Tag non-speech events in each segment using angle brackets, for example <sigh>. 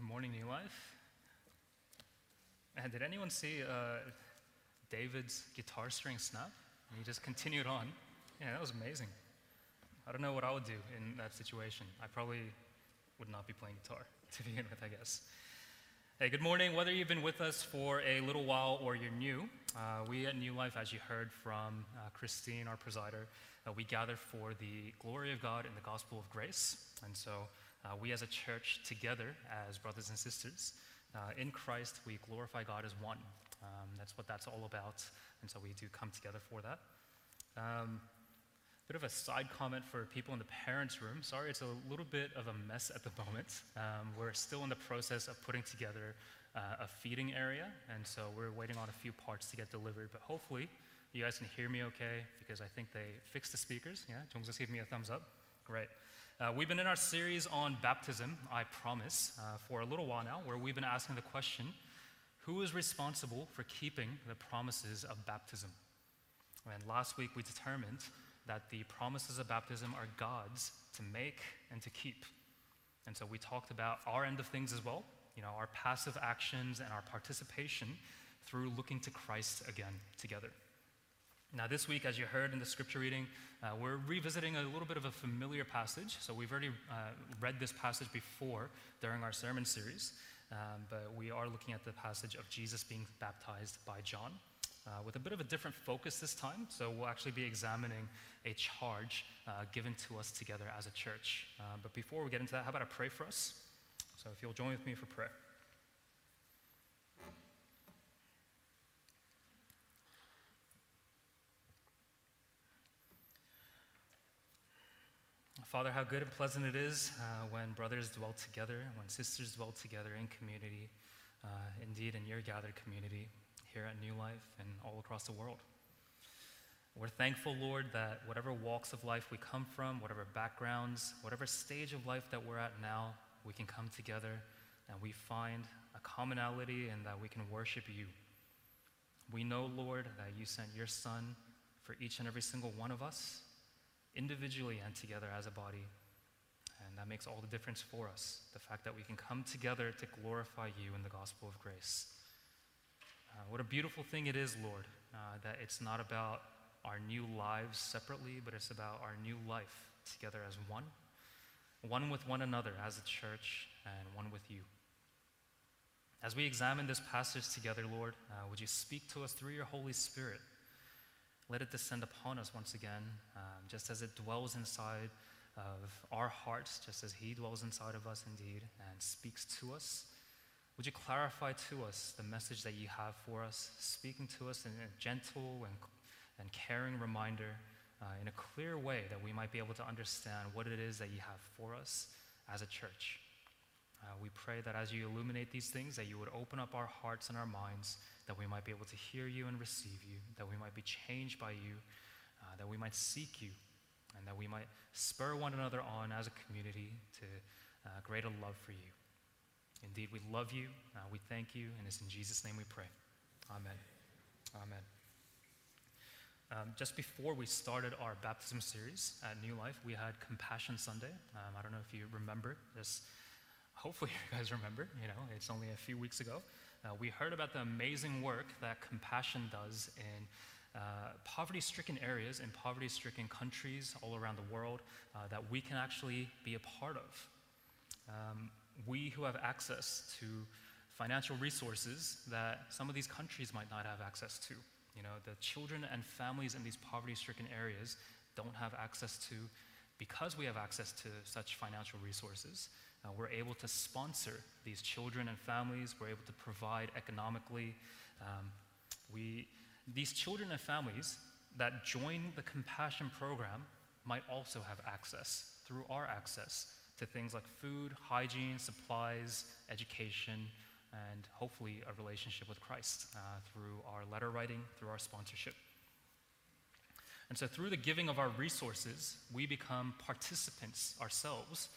Good morning, New Life. And did anyone see uh, David's guitar string snap? And he just continued on. Yeah, that was amazing. I don't know what I would do in that situation. I probably would not be playing guitar <laughs> to begin with, I guess. Hey, good morning. Whether you've been with us for a little while or you're new, uh, we at New Life, as you heard from uh, Christine, our presider, uh, we gather for the glory of God and the gospel of grace. And so uh, we as a church together, as brothers and sisters, uh, in Christ, we glorify God as one. Um, that's what that's all about. And so we do come together for that. Um, bit of a side comment for people in the parents' room. Sorry, it's a little bit of a mess at the <laughs> moment. Um, we're still in the process of putting together uh, a feeding area, and so we're waiting on a few parts to get delivered. But hopefully, you guys can hear me okay because I think they fixed the speakers. Yeah, Jung's just give me a thumbs up. Great. Uh, we've been in our series on baptism, I promise, uh, for a little while now, where we've been asking the question who is responsible for keeping the promises of baptism? And last week we determined that the promises of baptism are God's to make and to keep. And so we talked about our end of things as well, you know, our passive actions and our participation through looking to Christ again together. Now, this week, as you heard in the scripture reading, uh, we're revisiting a little bit of a familiar passage. So, we've already uh, read this passage before during our sermon series, um, but we are looking at the passage of Jesus being baptized by John uh, with a bit of a different focus this time. So, we'll actually be examining a charge uh, given to us together as a church. Uh, but before we get into that, how about I pray for us? So, if you'll join with me for prayer. Father, how good and pleasant it is uh, when brothers dwell together, when sisters dwell together in community, uh, indeed in your gathered community here at New Life and all across the world. We're thankful, Lord, that whatever walks of life we come from, whatever backgrounds, whatever stage of life that we're at now, we can come together and we find a commonality and that we can worship you. We know, Lord, that you sent your Son for each and every single one of us individually and together as a body. And that makes all the difference for us. The fact that we can come together to glorify you in the gospel of grace. Uh, what a beautiful thing it is, Lord, uh, that it's not about our new lives separately, but it's about our new life together as one, one with one another as a church, and one with you. As we examine this passage together, Lord, uh, would you speak to us through your Holy Spirit? Let it descend upon us once again, um, just as it dwells inside of our hearts, just as He dwells inside of us indeed and speaks to us. Would you clarify to us the message that you have for us, speaking to us in a gentle and, and caring reminder, uh, in a clear way that we might be able to understand what it is that you have for us as a church? Uh, we pray that as you illuminate these things, that you would open up our hearts and our minds that we might be able to hear you and receive you, that we might be changed by you, uh, that we might seek you, and that we might spur one another on as a community to uh, greater love for you. Indeed, we love you, uh, we thank you, and it's in Jesus' name we pray. Amen. Amen. Um, just before we started our baptism series at New Life, we had Compassion Sunday. Um, I don't know if you remember this. Hopefully, <laughs> you guys remember. You know, it's only a few weeks ago. Uh, we heard about the amazing work that compassion does in uh, poverty stricken areas, in poverty stricken countries all around the world uh, that we can actually be a part of. Um, we who have access to financial resources that some of these countries might not have access to. You know, the children and families in these poverty stricken areas don't have access to because we have access to such financial resources. Uh, we're able to sponsor these children and families. We're able to provide economically. Um, we, these children and families that join the compassion program might also have access through our access to things like food, hygiene, supplies, education, and hopefully a relationship with Christ uh, through our letter writing, through our sponsorship. And so, through the giving of our resources, we become participants ourselves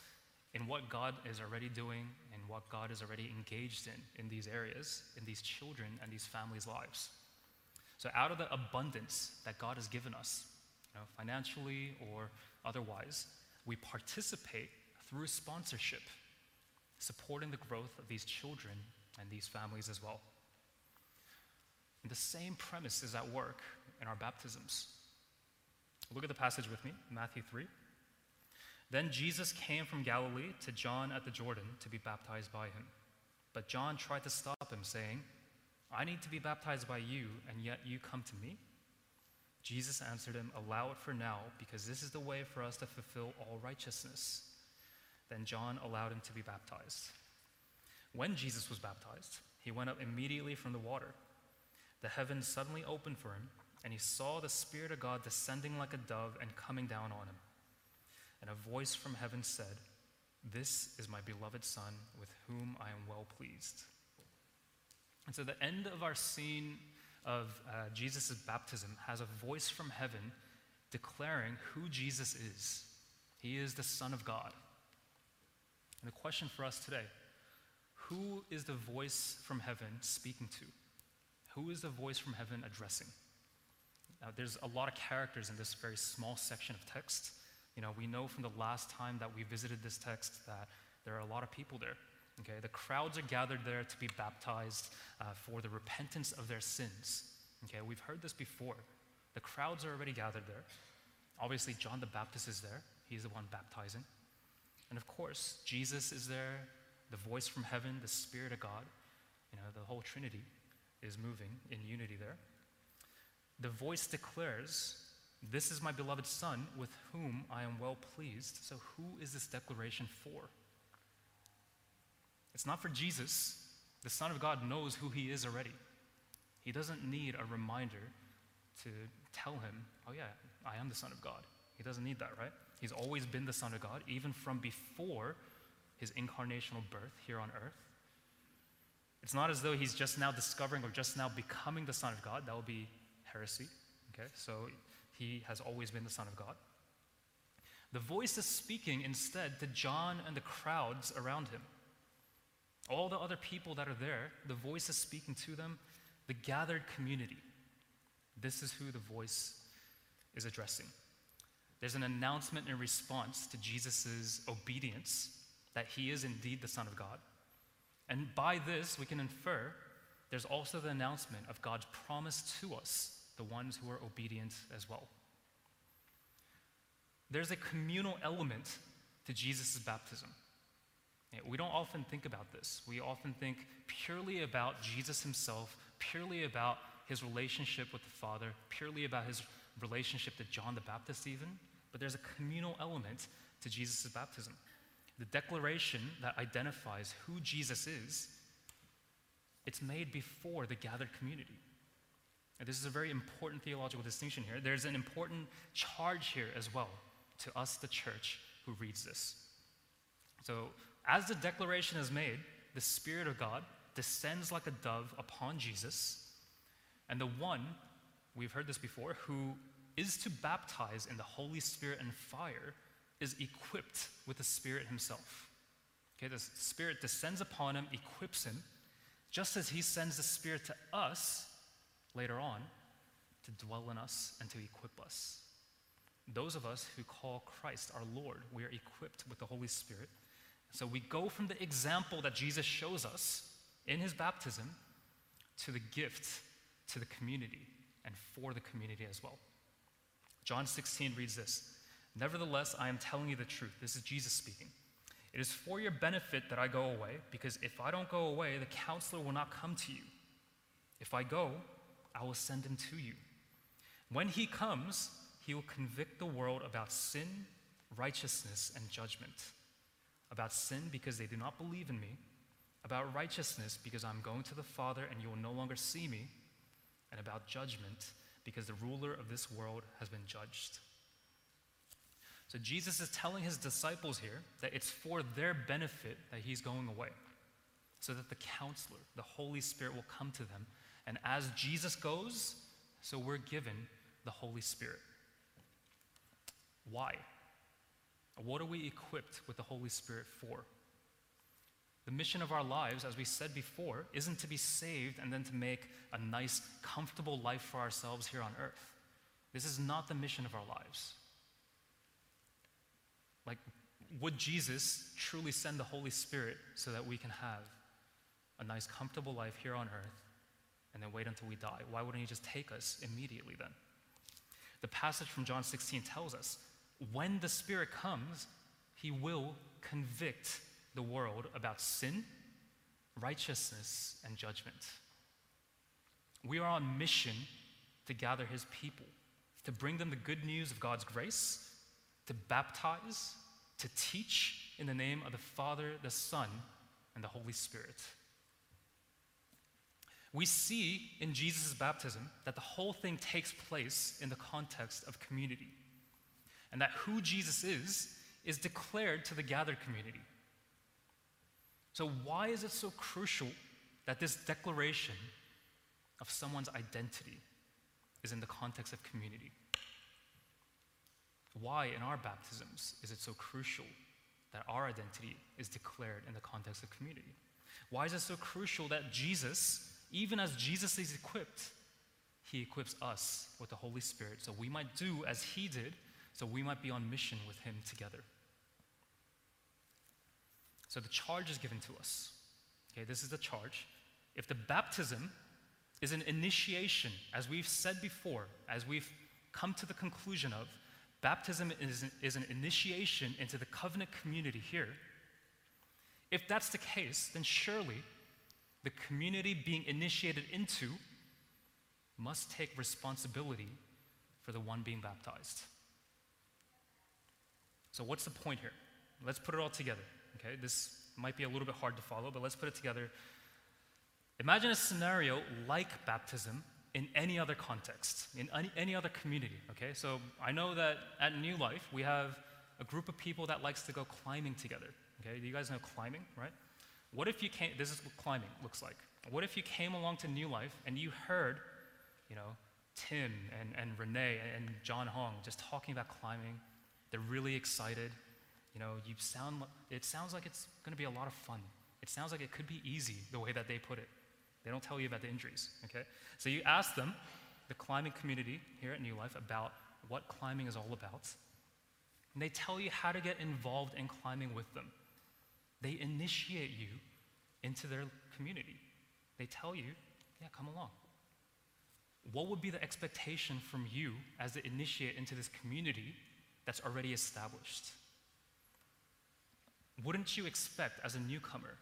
in what God is already doing and what God is already engaged in in these areas, in these children and these families' lives. So, out of the abundance that God has given us, you know, financially or otherwise, we participate through sponsorship. supporting the growth of these children and these families as well. And the same premise is at work in our baptisms. Look at the passage with me, Matthew 3. Then Jesus came from Galilee to John at the Jordan to be baptized by him. But John tried to stop him, saying, I need to be baptized by you, and yet you come to me? Jesus answered him, Allow it for now, because this is the way for us to fulfill all righteousness. Then John allowed him to be baptized. When Jesus was baptized, he went up immediately from the water. The heavens suddenly opened for him, and he saw the Spirit of God descending like a dove and coming down on him. And a voice from heaven said, This is my beloved Son, with whom I am well pleased. And so the end of our scene of uh, Jesus' baptism has a voice from heaven declaring who Jesus is. He is the Son of God. And the question for us today who is the voice from heaven speaking to? Who is the voice from heaven addressing? Now, there's a lot of characters in this very small section of text. You know, we know from the last time that we visited this text that there are a lot of people there. Okay, the crowds are gathered there to be baptized uh, for the repentance of their sins. Okay, we've heard this before. The crowds are already gathered there. Obviously, John the Baptist is there. He's the one baptizing. And of course, Jesus is there, the voice from heaven, the Spirit of God. You know, the whole Trinity is moving in unity there. The voice declares, This is my beloved Son, with whom I am well pleased. So, who is this declaration for? It's not for Jesus. The Son of God knows who he is already. He doesn't need a reminder to tell him, oh, yeah, I am the Son of God. He doesn't need that, right? He's always been the Son of God, even from before his incarnational birth here on earth. It's not as though he's just now discovering or just now becoming the Son of God. That would be heresy. Okay, so he has always been the Son of God. The voice is speaking instead to John and the crowds around him. All the other people that are there, the voice is speaking to them, the gathered community. This is who the voice is addressing. There's an announcement in response to Jesus' obedience that he is indeed the Son of God. And by this, we can infer there's also the announcement of God's promise to us, the ones who are obedient as well. There's a communal element to Jesus' baptism. We don't often think about this. We often think purely about Jesus himself, purely about his relationship with the Father, purely about his relationship to John the Baptist, even. But there's a communal element to Jesus' baptism. The declaration that identifies who Jesus is, it's made before the gathered community. And this is a very important theological distinction here. There's an important charge here as well to us, the church, who reads this. So, as the declaration is made, the Spirit of God descends like a dove upon Jesus, and the one, we've heard this before, who is to baptize in the Holy Spirit and fire is equipped with the Spirit himself. Okay, the Spirit descends upon him, equips him, just as he sends the Spirit to us later on to dwell in us and to equip us. Those of us who call Christ our Lord, we are equipped with the Holy Spirit so we go from the example that Jesus shows us in his baptism to the gift to the community and for the community as well. John 16 reads this Nevertheless, I am telling you the truth. This is Jesus speaking. It is for your benefit that I go away, because if I don't go away, the counselor will not come to you. If I go, I will send him to you. When he comes, he will convict the world about sin, righteousness, and judgment about sin because they do not believe in me, about righteousness because I'm going to the Father and you will no longer see me, and about judgment because the ruler of this world has been judged. So Jesus is telling his disciples here that it's for their benefit that he's going away, so that the counselor, the Holy Spirit, will come to them. And as Jesus goes, so we're given the Holy Spirit. Why? What are we equipped with the Holy Spirit for? The mission of our lives, as we said before, isn't to be saved and then to make a nice, comfortable life for ourselves here on earth. This is not the mission of our lives. Like, would Jesus truly send the Holy Spirit so that we can have a nice, comfortable life here on earth and then wait until we die? Why wouldn't He just take us immediately then? The passage from John 16 tells us when the Spirit comes, He will convict the world about sin, righteousness, and judgment. We are on mission to gather His people, to bring them the good news of God's grace, to baptize, to teach in the name of the Father, the Son, and the Holy Spirit. We see in Jesus' baptism that the whole thing takes place in the context of community, and that who Jesus is is declared to the gathered community. So, why is it so crucial that this declaration of someone's identity is in the context of community? Why, in our baptisms, is it so crucial that our identity is declared in the context of community? Why is it so crucial that Jesus, even as Jesus is equipped, he equips us with the Holy Spirit so we might do as he did, so we might be on mission with him together? So the charge is given to us. Okay, this is the charge. If the baptism is an initiation, as we've said before, as we've come to the conclusion of, baptism is, is an initiation into the covenant community here. If that's the case, then surely the community being initiated into must take responsibility for the one being baptized. So, what's the point here? Let's put it all together. Okay, this might be a little bit hard to follow, but let's put it together. Imagine a scenario like baptism in any other context, in any, any other community. Okay, so I know that at New Life we have a group of people that likes to go climbing together. Okay, you guys know climbing, right? What if you came? This is what climbing looks like. What if you came along to New Life and you heard, you know, Tim and, and Renee and John Hong just talking about climbing? They're really excited. You know, you sound, it sounds like it's going to be a lot of fun. It sounds like it could be easy the way that they put it. They don't tell you about the injuries, okay? So you ask them, the climbing community here at New Life, about what climbing is all about. And they tell you how to get involved in climbing with them. They initiate you into their community. They tell you, yeah, come along. What would be the expectation from you as the initiate into this community that's already established? Wouldn't you expect, as a newcomer,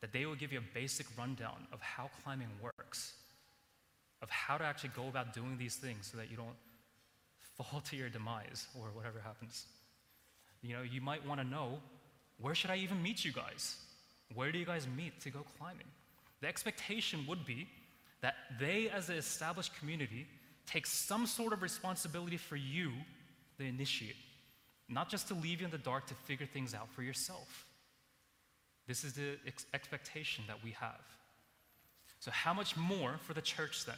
that they will give you a basic rundown of how climbing works, of how to actually go about doing these things so that you don't <laughs> fall to your demise or whatever happens? You know, you might want to know where should I even meet you guys? Where do you guys meet to go climbing? The expectation would be that they, as an established community, take some sort of responsibility for you, the initiate, not just to leave you in the dark to figure things out for yourself. This is the ex- expectation that we have. So, how much more for the church then?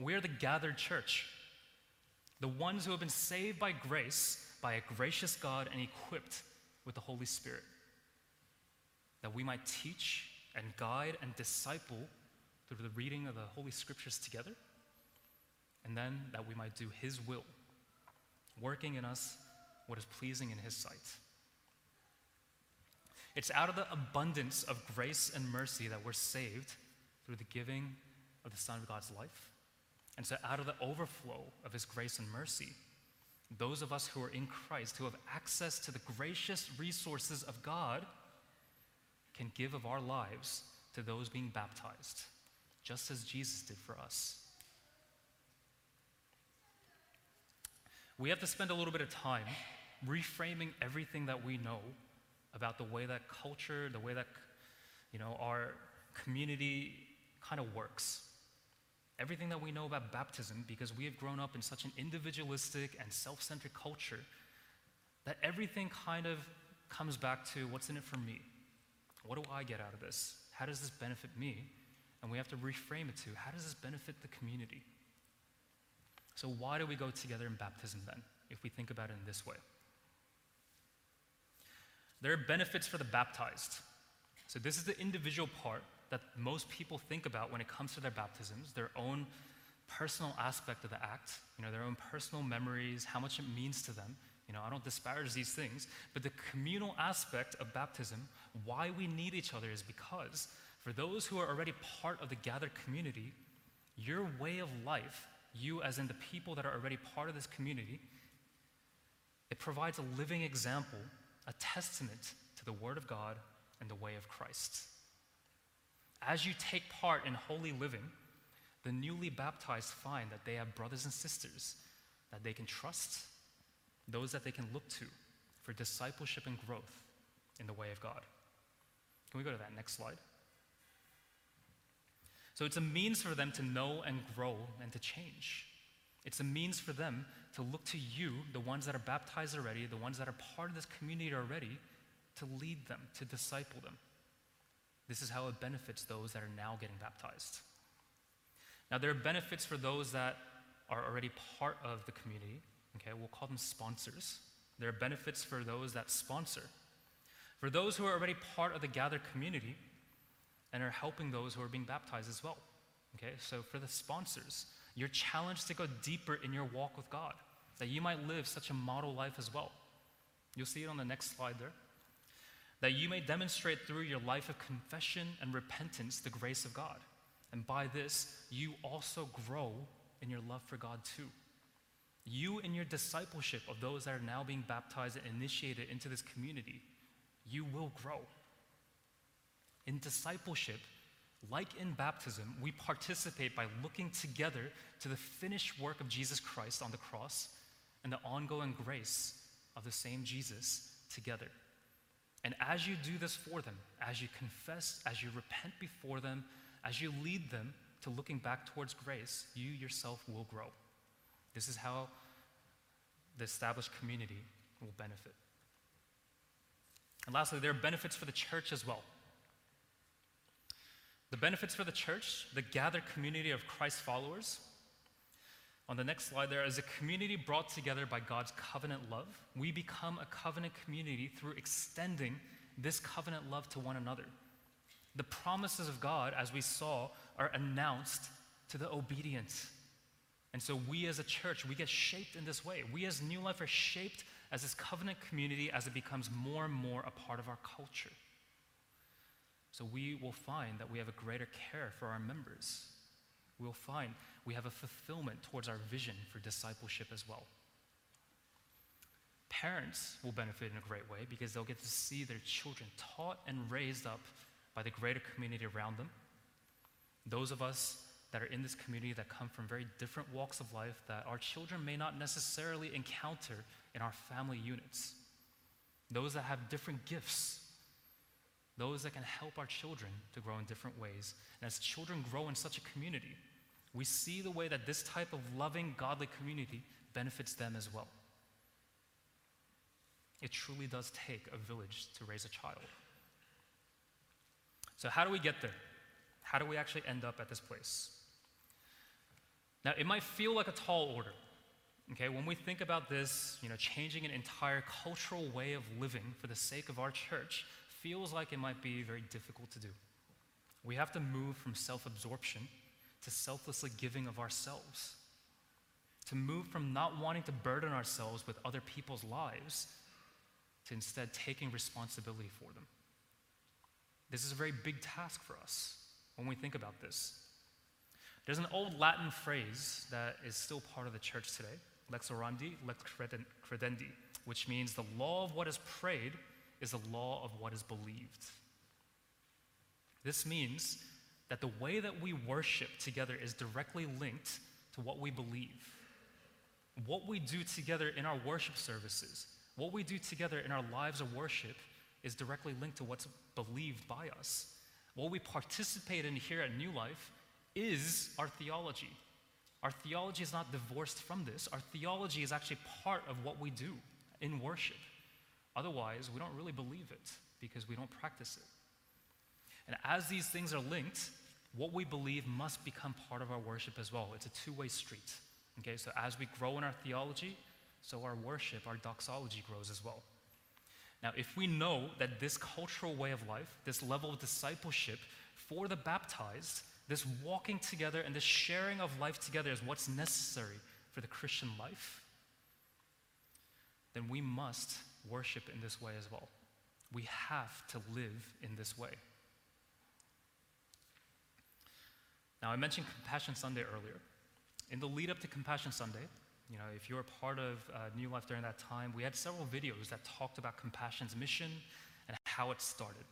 We are the gathered church, the ones who have been saved by grace, by a gracious God, and equipped with the Holy Spirit, that we might teach and guide and disciple through the reading of the Holy Scriptures together, and then that we might do His will working in us what is pleasing in His sight. It's out of the abundance of grace and mercy that we're saved through the giving of the Son of God's life. And so, out of the overflow of His grace and mercy, those of us who are in Christ, who have access to the gracious resources of God, can give of our lives to those being baptized, just as Jesus did for us. we have to spend a little bit of time reframing everything that we know about the way that culture, the way that you know our community kind of works. Everything that we know about baptism, because we have grown up in such an individualistic and self-centered culture, that everything kind of comes back to what's in it for me? What do I get out of this? How does this benefit me? And we have to reframe it to how does this benefit the community? So, why do we go together in baptism then, if we think about it in this way? There are benefits for the baptized. So, this is the individual part that most people think about when it comes to their baptisms, their own personal aspect of the act, you know, their own personal memories, how much it means to them. You know, I don't disparage these things, but the communal aspect of baptism, why we need each other is because for those who are already part of the gathered community, your way of life, you as in the people that are already part of this community, it provides a living example, a testament to the Word of God and the way of Christ. As you take part in holy living, the newly baptized find that they have brothers and sisters that they can trust, those that they can look to for discipleship and growth in the way of God. Can we go to that next slide? So it's a means for them to know and grow and to change. It's a means for them to look to you, the ones that are baptized already, the ones that are part of this community already, to lead them, to disciple them. This is how it benefits those that are now getting baptized. Now, there are benefits for those that are already part of the community. Okay, we'll call them sponsors. There are benefits for those that sponsor. For those who are already part of the gathered community and are helping those who are being baptized as well. Okay, so for the sponsors, you're challenged to go deeper in your walk with God, that you might live such a model life as well. You'll see it on the next slide there that you may demonstrate through your life of confession and repentance the grace of God. And by this, you also grow in your love for God too. You, in your discipleship of those that are now being baptized and initiated into this community, you will grow. In discipleship, like in baptism, we participate by looking together to the finished work of Jesus Christ on the cross and the ongoing grace of the same Jesus together. And as you do this for them, as you confess, as you repent before them, as you lead them to looking back towards grace, you yourself will grow. This is how the established community will benefit. And lastly, there are benefits for the church as well. The benefits for the church, the gathered community of Christ followers, on the next slide, there is a community brought together by God's covenant love. We become a covenant community through extending this covenant love to one another. The promises of God, as we saw, are announced to the obedient. And so we as a church, we get shaped in this way. We as New Life are shaped as this covenant community as it becomes more and more a part of our culture. So we will find that we have a greater care for our members. We'll find we have a fulfillment towards our vision for discipleship as well. Parents will benefit in a great way because they'll get to see their children taught and raised up by the greater community around them. Those of us that are in this community that come from very different walks of life that our children may not necessarily encounter in our family units. Those that have different gifts. Those that can help our children to grow in different ways. And as children grow in such a community, we see the way that this type of loving, godly community benefits them as well. It truly does take a village to raise a child. So, how do we get there? How do we actually end up at this place? Now, it might feel like a tall order. Okay, when we think about this, you know, changing an entire cultural way of living for the sake of our church feels like it might be very difficult to do. We have to move from self absorption to selflessly giving of ourselves, to move from not wanting to burden ourselves with other people's lives to instead taking responsibility for them. This is a very big task for us when we think about this. There's an old Latin phrase that is still part of the church today lex orandi, lex credendi, which means the law of what is prayed is the law of what is believed. This means that the way that we worship together is directly linked to what we believe. What we do together in our worship services, what we do together in our lives of worship, is directly linked to what's believed by us. What we participate in here at New Life is our theology. Our theology is not divorced from this. Our theology is actually part of what we do in worship. Otherwise, we don't really believe it because we don't practice it. And as these things are linked, what we believe must become part of our worship as well. It's a two way street. Okay, so as we grow in our theology, so our worship, our doxology grows as well. Now, if we know that this cultural way of life, this level of discipleship for the baptized, this walking together and this sharing of life together is what's necessary for the Christian life, then we must worship in this way as well. We have to live in this way. Now, I mentioned Compassion Sunday earlier. In the lead up to Compassion Sunday, you know, if you're a part of uh, New Life during that time, we had several videos that talked about Compassion's mission and how it started.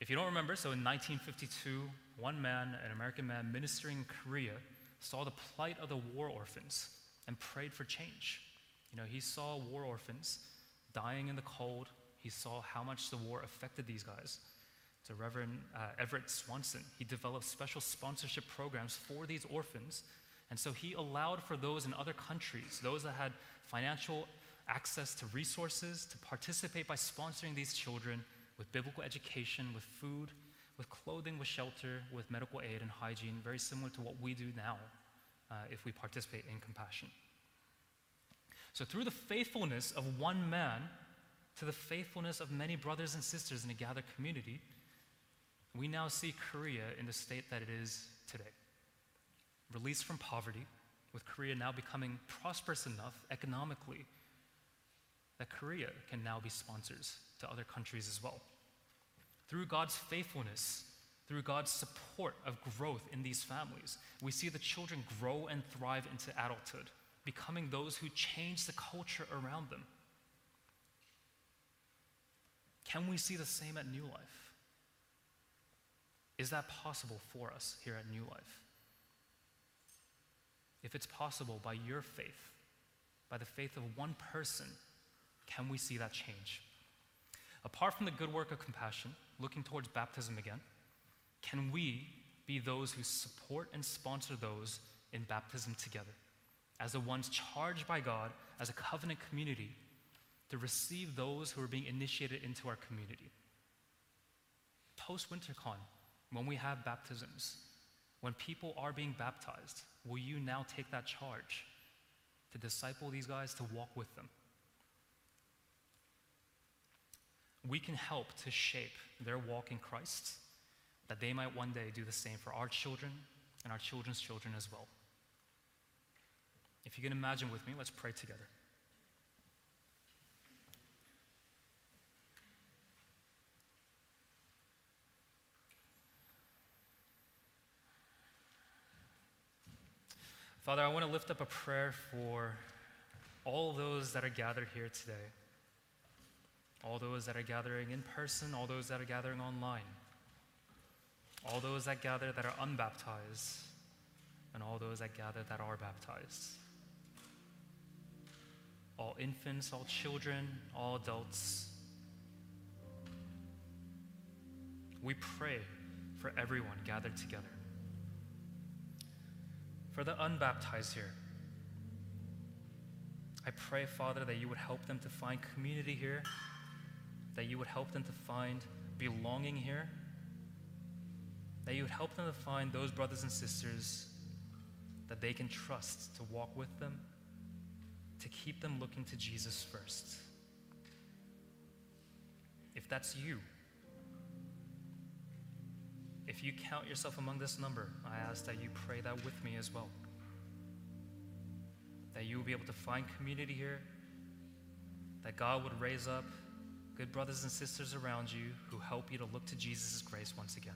If you don't remember, so in 1952, one man, an American man ministering in Korea, saw the plight of the war orphans and prayed for change. You know, he saw war orphans dying in the cold. He saw how much the war affected these guys. So, Reverend uh, Everett Swanson, he developed special sponsorship programs for these orphans. And so he allowed for those in other countries, those that had financial access to resources, to participate by sponsoring these children with biblical education, with food, with clothing, with shelter, with medical aid and hygiene, very similar to what we do now uh, if we participate in compassion. So, through the faithfulness of one man to the faithfulness of many brothers and sisters in a gathered community, we now see Korea in the state that it is today. Released from poverty, with Korea now becoming prosperous enough economically that Korea can now be sponsors to other countries as well. Through God's faithfulness, through God's support of growth in these families, we see the children grow and thrive into adulthood, becoming those who change the culture around them. Can we see the same at New Life? Is that possible for us here at New Life? If it's possible by your faith, by the faith of one person, can we see that change? Apart from the good work of compassion, looking towards baptism again, can we be those who support and sponsor those in baptism together as the ones charged by God as a covenant community to receive those who are being initiated into our community? Post WinterCon, when we have baptisms, when people are being baptized, will you now take that charge to disciple these guys, to walk with them? We can help to shape their walk in Christ, that they might one day do the same for our children and our children's children as well. If you can imagine with me, let's pray together. Father, I want to lift up a prayer for all those that are gathered here today, all those that are gathering in person, all those that are gathering online, all those that gather that are unbaptized, and all those that gather that are baptized. All infants, all children, all adults. We pray for everyone gathered together for the unbaptized here. I pray, Father, that you would help them to find community here, that you would help them to find belonging here, that you would help them to find those brothers and sisters that they can trust to walk with them, to keep them looking to Jesus first. If that's you, if you count yourself among this number, I ask that you pray that with me as well. That you will be able to find community here, that God would raise up good brothers and sisters around you who help you to look to Jesus' grace once again.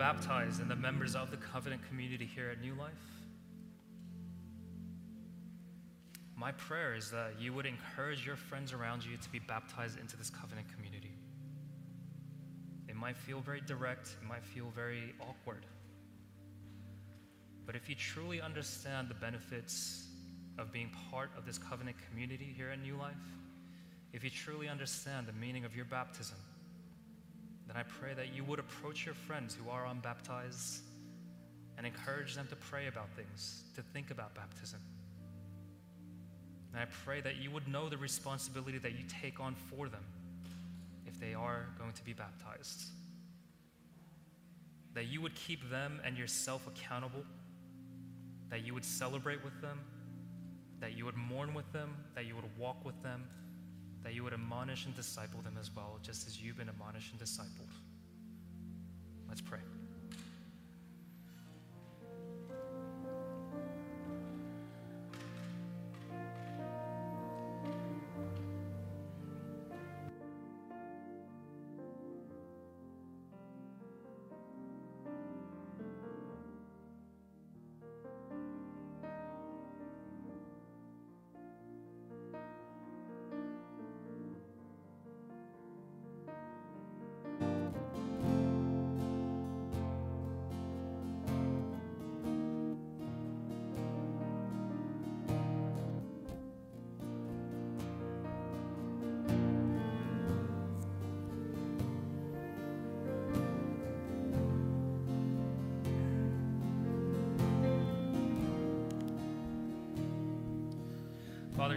Baptized and the members of the covenant community here at New Life, my prayer is that you would encourage your friends around you to be baptized into this covenant community. It might feel very direct, it might feel very awkward. But if you truly understand the benefits of being part of this covenant community here at New Life, if you truly understand the meaning of your baptism, then I pray that you would approach your friends who are unbaptized and encourage them to pray about things, to think about baptism. And I pray that you would know the responsibility that you take on for them if they are going to be baptized. That you would keep them and yourself accountable, that you would celebrate with them, that you would mourn with them, that you would walk with them, that you would admonish and disciple them as well, just as you've been admonished and discipled. Let's pray.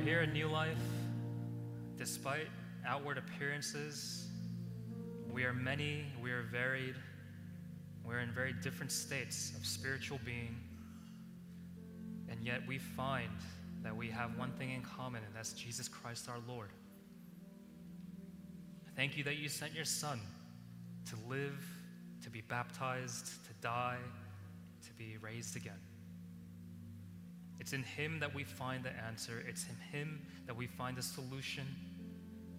Here in New Life, despite outward appearances, we are many, we are varied, we're in very different states of spiritual being, and yet we find that we have one thing in common, and that's Jesus Christ our Lord. Thank you that you sent your Son to live, to be baptized, to die, to be raised again. It's in Him that we find the answer. It's in Him that we find the solution.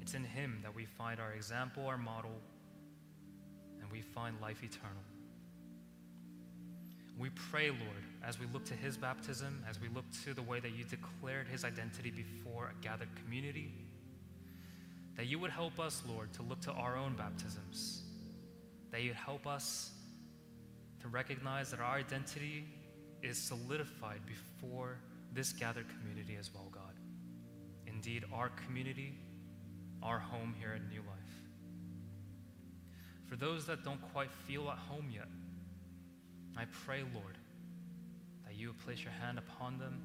It's in Him that we find our example, our model, and we find life eternal. We pray, Lord, as we look to His baptism, as we look to the way that you declared His identity before a gathered community, that you would help us, Lord, to look to our own baptisms, that you'd help us to recognize that our identity is solidified before this gathered community as well, God. Indeed, our community, our home here at New Life. For those that don't quite feel at home yet, I pray, Lord, that you place your hand upon them,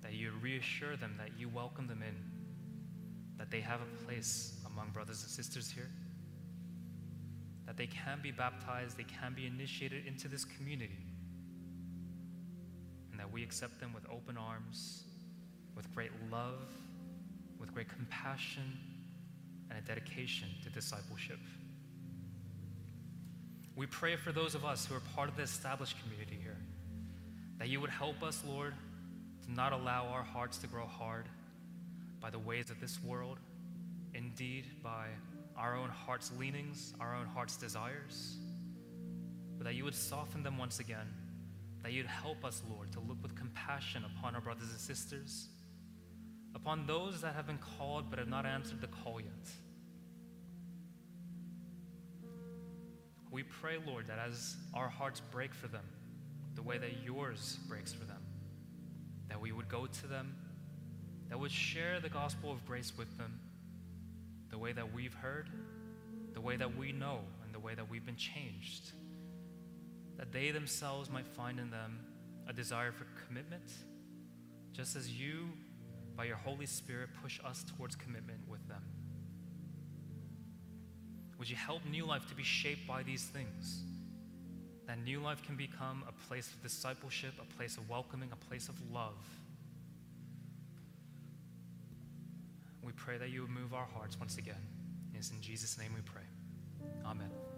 that you reassure them that you welcome them in, that they have a place among brothers and sisters here, that they can be baptized, they can be initiated into this community we accept them with open arms, with great love, with great compassion, and a dedication to discipleship. We pray for those of us who are part of the established community here, that you would help us, Lord, to not allow our hearts to grow hard by the ways of this world, indeed, by our own heart's leanings, our own heart's desires, but that you would soften them once again that you'd help us, Lord, to look with compassion upon our brothers and sisters, upon those that have been called but have not answered the call yet. We pray, Lord, that as our hearts break for them, the way that yours breaks for them, that we would go to them, that would share the gospel of grace with them, the way that we've heard, the way that we know, and the way that we've been changed that they themselves might find in them a desire for commitment, just as you, by your Holy Spirit, push us towards commitment with them. Would you help New Life to be shaped by these things? That New Life can become a place of discipleship, a place of welcoming, a place of love. We pray that you would move our hearts once again. It's in Jesus' name we pray. Amen.